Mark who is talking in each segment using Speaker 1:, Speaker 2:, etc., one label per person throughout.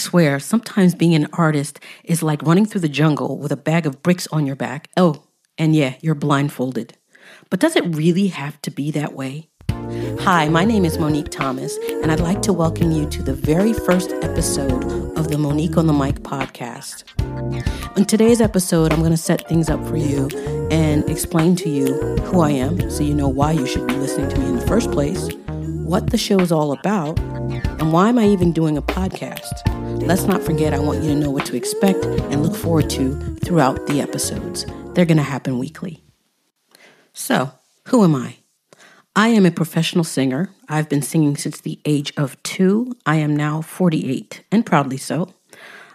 Speaker 1: swear, sometimes being an artist is like running through the jungle with a bag of bricks on your back. Oh, and yeah, you're blindfolded. But does it really have to be that way? Hi, my name is Monique Thomas, and I'd like to welcome you to the very first episode of the Monique on the Mic podcast. In today's episode, I'm going to set things up for you and explain to you who I am so you know why you should be listening to me in the first place, what the show is all about, and why am I even doing a podcast? Let's not forget, I want you to know what to expect and look forward to throughout the episodes. They're going to happen weekly. So, who am I? I am a professional singer. I've been singing since the age of two. I am now 48, and proudly so.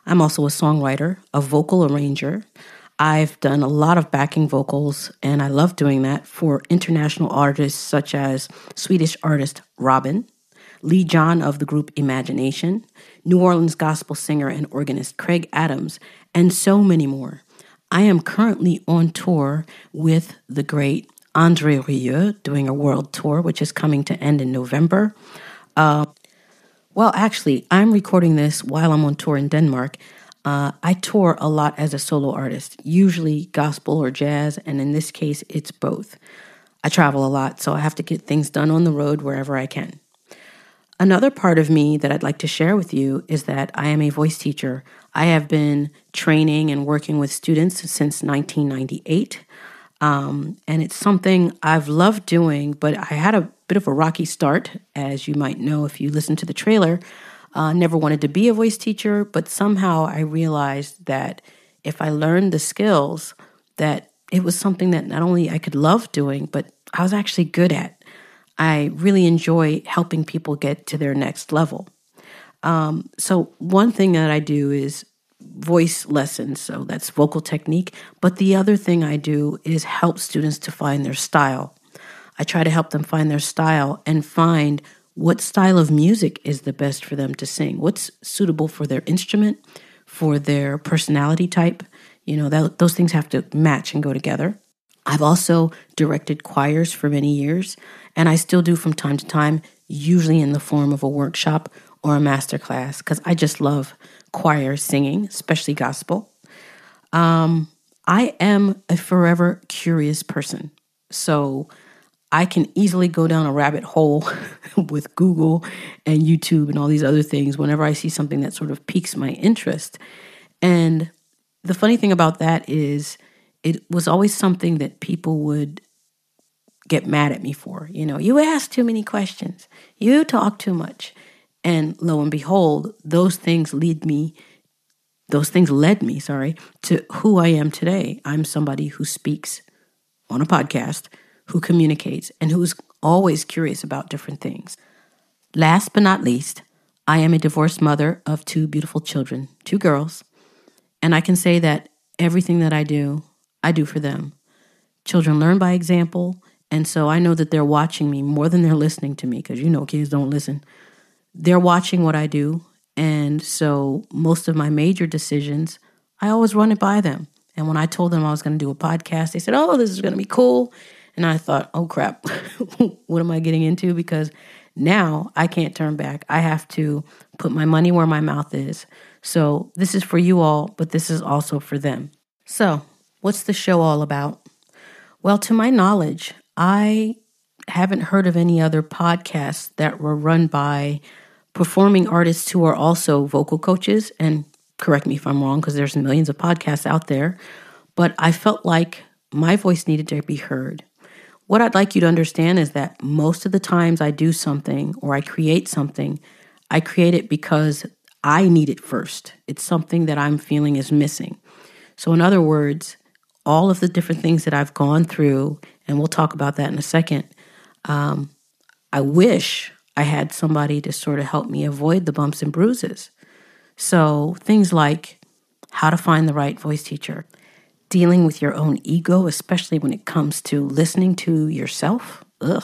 Speaker 1: I'm also a songwriter, a vocal arranger. I've done a lot of backing vocals, and I love doing that for international artists such as Swedish artist Robyn, Lee John of the group Imagination, New Orleans gospel singer and organist Craig Adams, and so many more. I am currently on tour with the great Andre Rieu doing a world tour, which is coming to end in November. Uh, well, actually, I'm recording this while I'm on tour in Denmark. Uh, I tour a lot as a solo artist, usually gospel or jazz, and in this case, it's both. I travel a lot, so I have to get things done on the road wherever I can. Another part of me that I'd like to share with you is that I am a voice teacher. I have been training and working with students since 1998. Um, and it's something I've loved doing, but I had a bit of a rocky start, as you might know if you listen to the trailer. Uh, never wanted to be a voice teacher, but somehow I realized that if I learned the skills, that it was something that not only I could love doing, but I was actually good at. I really enjoy helping people get to their next level. Um, so, one thing that I do is voice lessons, so that's vocal technique. But the other thing I do is help students to find their style. I try to help them find their style and find what style of music is the best for them to sing, what's suitable for their instrument, for their personality type. You know, that, those things have to match and go together. I've also directed choirs for many years, and I still do from time to time, usually in the form of a workshop or a master class, because I just love choir singing, especially gospel. Um, I am a forever curious person. So I can easily go down a rabbit hole with Google and YouTube and all these other things whenever I see something that sort of piques my interest. And the funny thing about that is, it was always something that people would get mad at me for. You know, you ask too many questions, you talk too much. And lo and behold, those things lead me, those things led me, sorry, to who I am today. I'm somebody who speaks on a podcast, who communicates, and who's always curious about different things. Last but not least, I am a divorced mother of two beautiful children, two girls. And I can say that everything that I do, I do for them. Children learn by example, and so I know that they're watching me more than they're listening to me because you know kids don't listen. They're watching what I do, and so most of my major decisions, I always run it by them. And when I told them I was going to do a podcast, they said, "Oh, this is going to be cool." And I thought, "Oh crap. what am I getting into because now I can't turn back. I have to put my money where my mouth is. So, this is for you all, but this is also for them." So, What's the show all about? Well, to my knowledge, I haven't heard of any other podcasts that were run by performing artists who are also vocal coaches. And correct me if I'm wrong, because there's millions of podcasts out there. But I felt like my voice needed to be heard. What I'd like you to understand is that most of the times I do something or I create something, I create it because I need it first. It's something that I'm feeling is missing. So, in other words, all of the different things that I've gone through, and we'll talk about that in a second. Um, I wish I had somebody to sort of help me avoid the bumps and bruises. So, things like how to find the right voice teacher, dealing with your own ego, especially when it comes to listening to yourself. Ugh.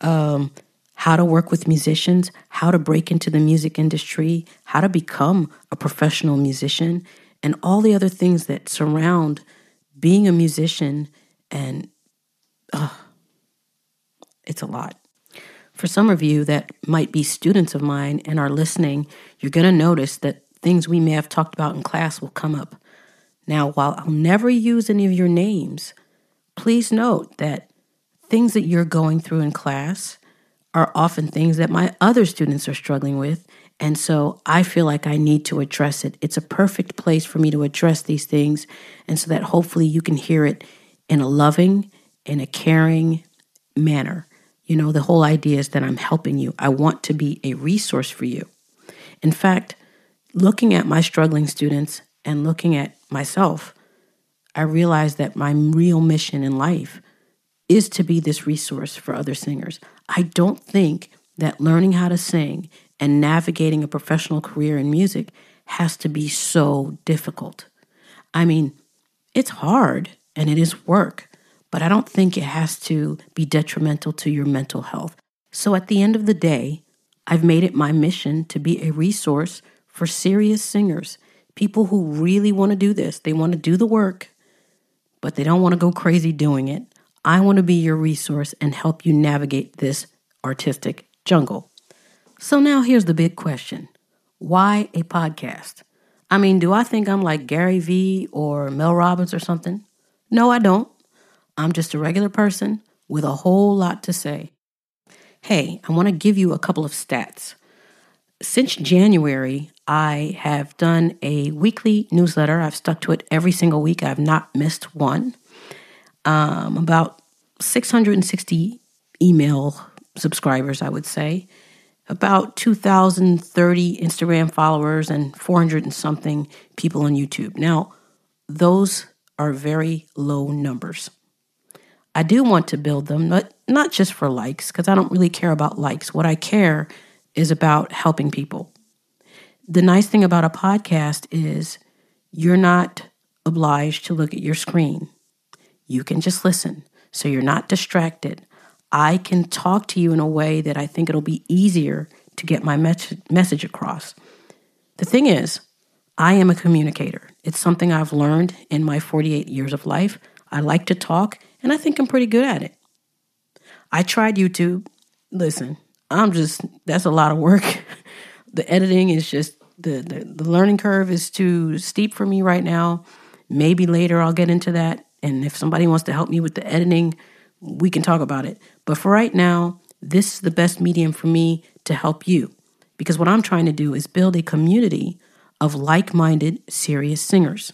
Speaker 1: Um, how to work with musicians, how to break into the music industry, how to become a professional musician, and all the other things that surround being a musician and oh, it's a lot. For some of you that might be students of mine and are listening, you're going to notice that things we may have talked about in class will come up. Now, while I'll never use any of your names, please note that things that you're going through in class are often things that my other students are struggling with. And so I feel like I need to address it. It's a perfect place for me to address these things. And so that hopefully you can hear it in a loving, in a caring manner. You know, the whole idea is that I'm helping you. I want to be a resource for you. In fact, looking at my struggling students and looking at myself, I realized that my real mission in life is to be this resource for other singers. I don't think that learning how to sing and navigating a professional career in music has to be so difficult. I mean, it's hard and it is work, but I don't think it has to be detrimental to your mental health. So at the end of the day, I've made it my mission to be a resource for serious singers, people who really want to do this. They want to do the work, but they don't want to go crazy doing it. I want to be your resource and help you navigate this artistic jungle. So now here's the big question why a podcast? I mean, do I think I'm like Gary Vee or Mel Robbins or something? No, I don't. I'm just a regular person with a whole lot to say. Hey, I want to give you a couple of stats. Since January, I have done a weekly newsletter. I've stuck to it every single week. I've not missed one. Um, about 660 email subscribers, I would say. About 2,030 Instagram followers and 400 and something people on YouTube. Now, those are very low numbers. I do want to build them, but not just for likes, because I don't really care about likes. What I care is about helping people. The nice thing about a podcast is you're not obliged to look at your screen. You can just listen, so you're not distracted. I can talk to you in a way that I think it'll be easier to get my message across. The thing is, I am a communicator. It's something I've learned in my 48 years of life. I like to talk, and I think I'm pretty good at it. I tried YouTube. Listen, I'm just, that's a lot of work. the editing is just, the, the, the learning curve is too steep for me right now. Maybe later I'll get into that. And if somebody wants to help me with the editing, we can talk about it. But for right now, this is the best medium for me to help you. Because what I'm trying to do is build a community of like minded, serious singers.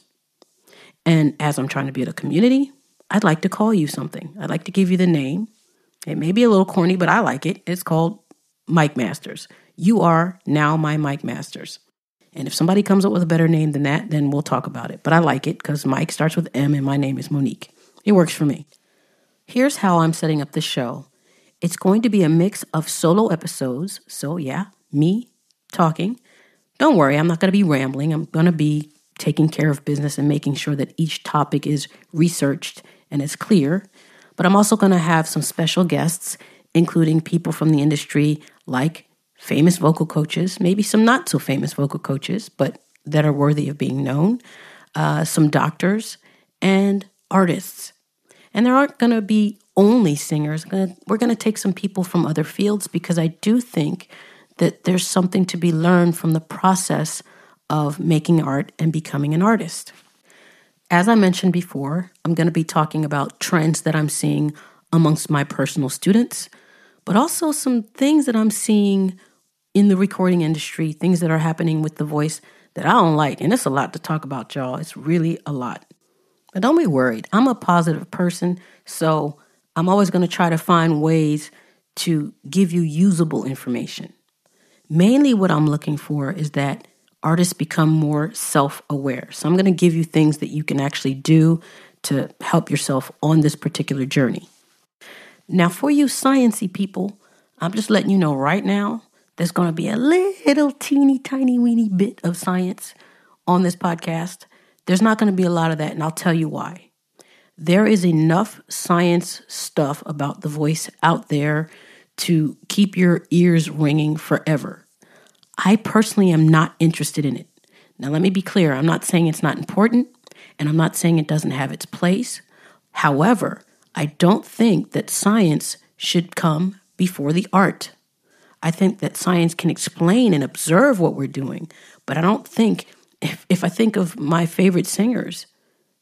Speaker 1: And as I'm trying to build a community, I'd like to call you something. I'd like to give you the name. It may be a little corny, but I like it. It's called Mic Masters. You are now my Mic Masters. And if somebody comes up with a better name than that, then we'll talk about it. But I like it because Mic starts with M and my name is Monique. It works for me. Here's how I'm setting up the show it's going to be a mix of solo episodes. So, yeah, me talking. Don't worry, I'm not going to be rambling. I'm going to be taking care of business and making sure that each topic is researched and is clear. But I'm also going to have some special guests, including people from the industry like famous vocal coaches, maybe some not so famous vocal coaches, but that are worthy of being known, uh, some doctors, and artists. And there aren't going to be only singers. We're going to take some people from other fields because I do think that there's something to be learned from the process of making art and becoming an artist. As I mentioned before, I'm going to be talking about trends that I'm seeing amongst my personal students, but also some things that I'm seeing in the recording industry, things that are happening with the voice that I don't like. And it's a lot to talk about, y'all. It's really a lot. But don't be worried. I'm a positive person, so I'm always going to try to find ways to give you usable information. Mainly, what I'm looking for is that artists become more self aware. So, I'm going to give you things that you can actually do to help yourself on this particular journey. Now, for you sciency people, I'm just letting you know right now there's going to be a little teeny tiny weeny bit of science on this podcast. There's not going to be a lot of that, and I'll tell you why. There is enough science stuff about the voice out there to keep your ears ringing forever. I personally am not interested in it. Now, let me be clear I'm not saying it's not important, and I'm not saying it doesn't have its place. However, I don't think that science should come before the art. I think that science can explain and observe what we're doing, but I don't think, if, if I think of my favorite singers,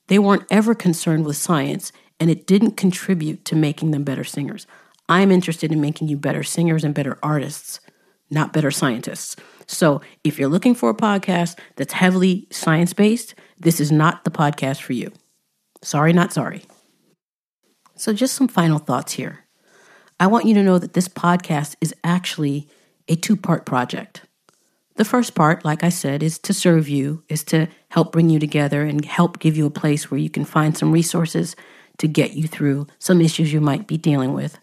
Speaker 1: they weren't ever concerned with science and it didn't contribute to making them better singers. I'm interested in making you better singers and better artists, not better scientists. So if you're looking for a podcast that's heavily science based, this is not the podcast for you. Sorry, not sorry. So, just some final thoughts here. I want you to know that this podcast is actually a two part project. The first part, like I said, is to serve you, is to help bring you together and help give you a place where you can find some resources to get you through some issues you might be dealing with.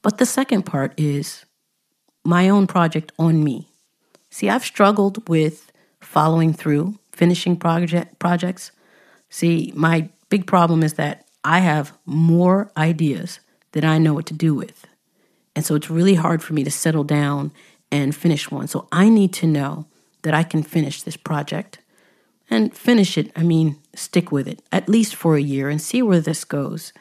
Speaker 1: But the second part is my own project on me. See, I've struggled with following through, finishing project projects. See, my big problem is that I have more ideas than I know what to do with. And so it's really hard for me to settle down and finish one. So I need to know that I can finish this project and finish it. I mean, stick with it at least for a year and see where this goes.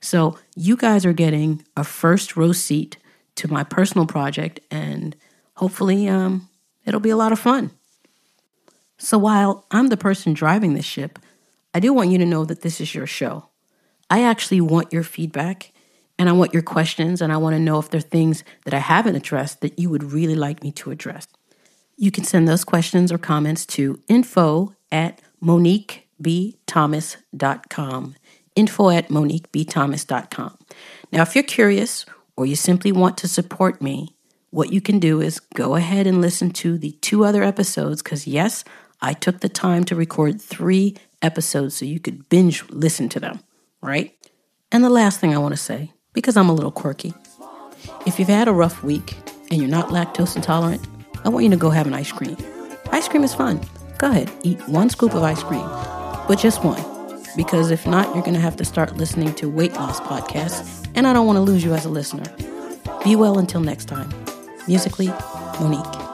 Speaker 1: So you guys are getting a first row seat to my personal project, and hopefully, um, it'll be a lot of fun. So while I'm the person driving this ship, I do want you to know that this is your show. I actually want your feedback and I want your questions, and I want to know if there are things that I haven't addressed that you would really like me to address. You can send those questions or comments to info at moniquebthomas.com. Info at moniquebthomas.com. Now, if you're curious or you simply want to support me, what you can do is go ahead and listen to the two other episodes because, yes, I took the time to record three episodes so you could binge listen to them, right? And the last thing I want to say because I'm a little quirky. If you've had a rough week and you're not lactose intolerant, I want you to go have an ice cream. Ice cream is fun. Go ahead, eat one scoop of ice cream, but just one. Because if not, you're going to have to start listening to weight loss podcasts, and I don't want to lose you as a listener. Be well until next time. Musically, Monique.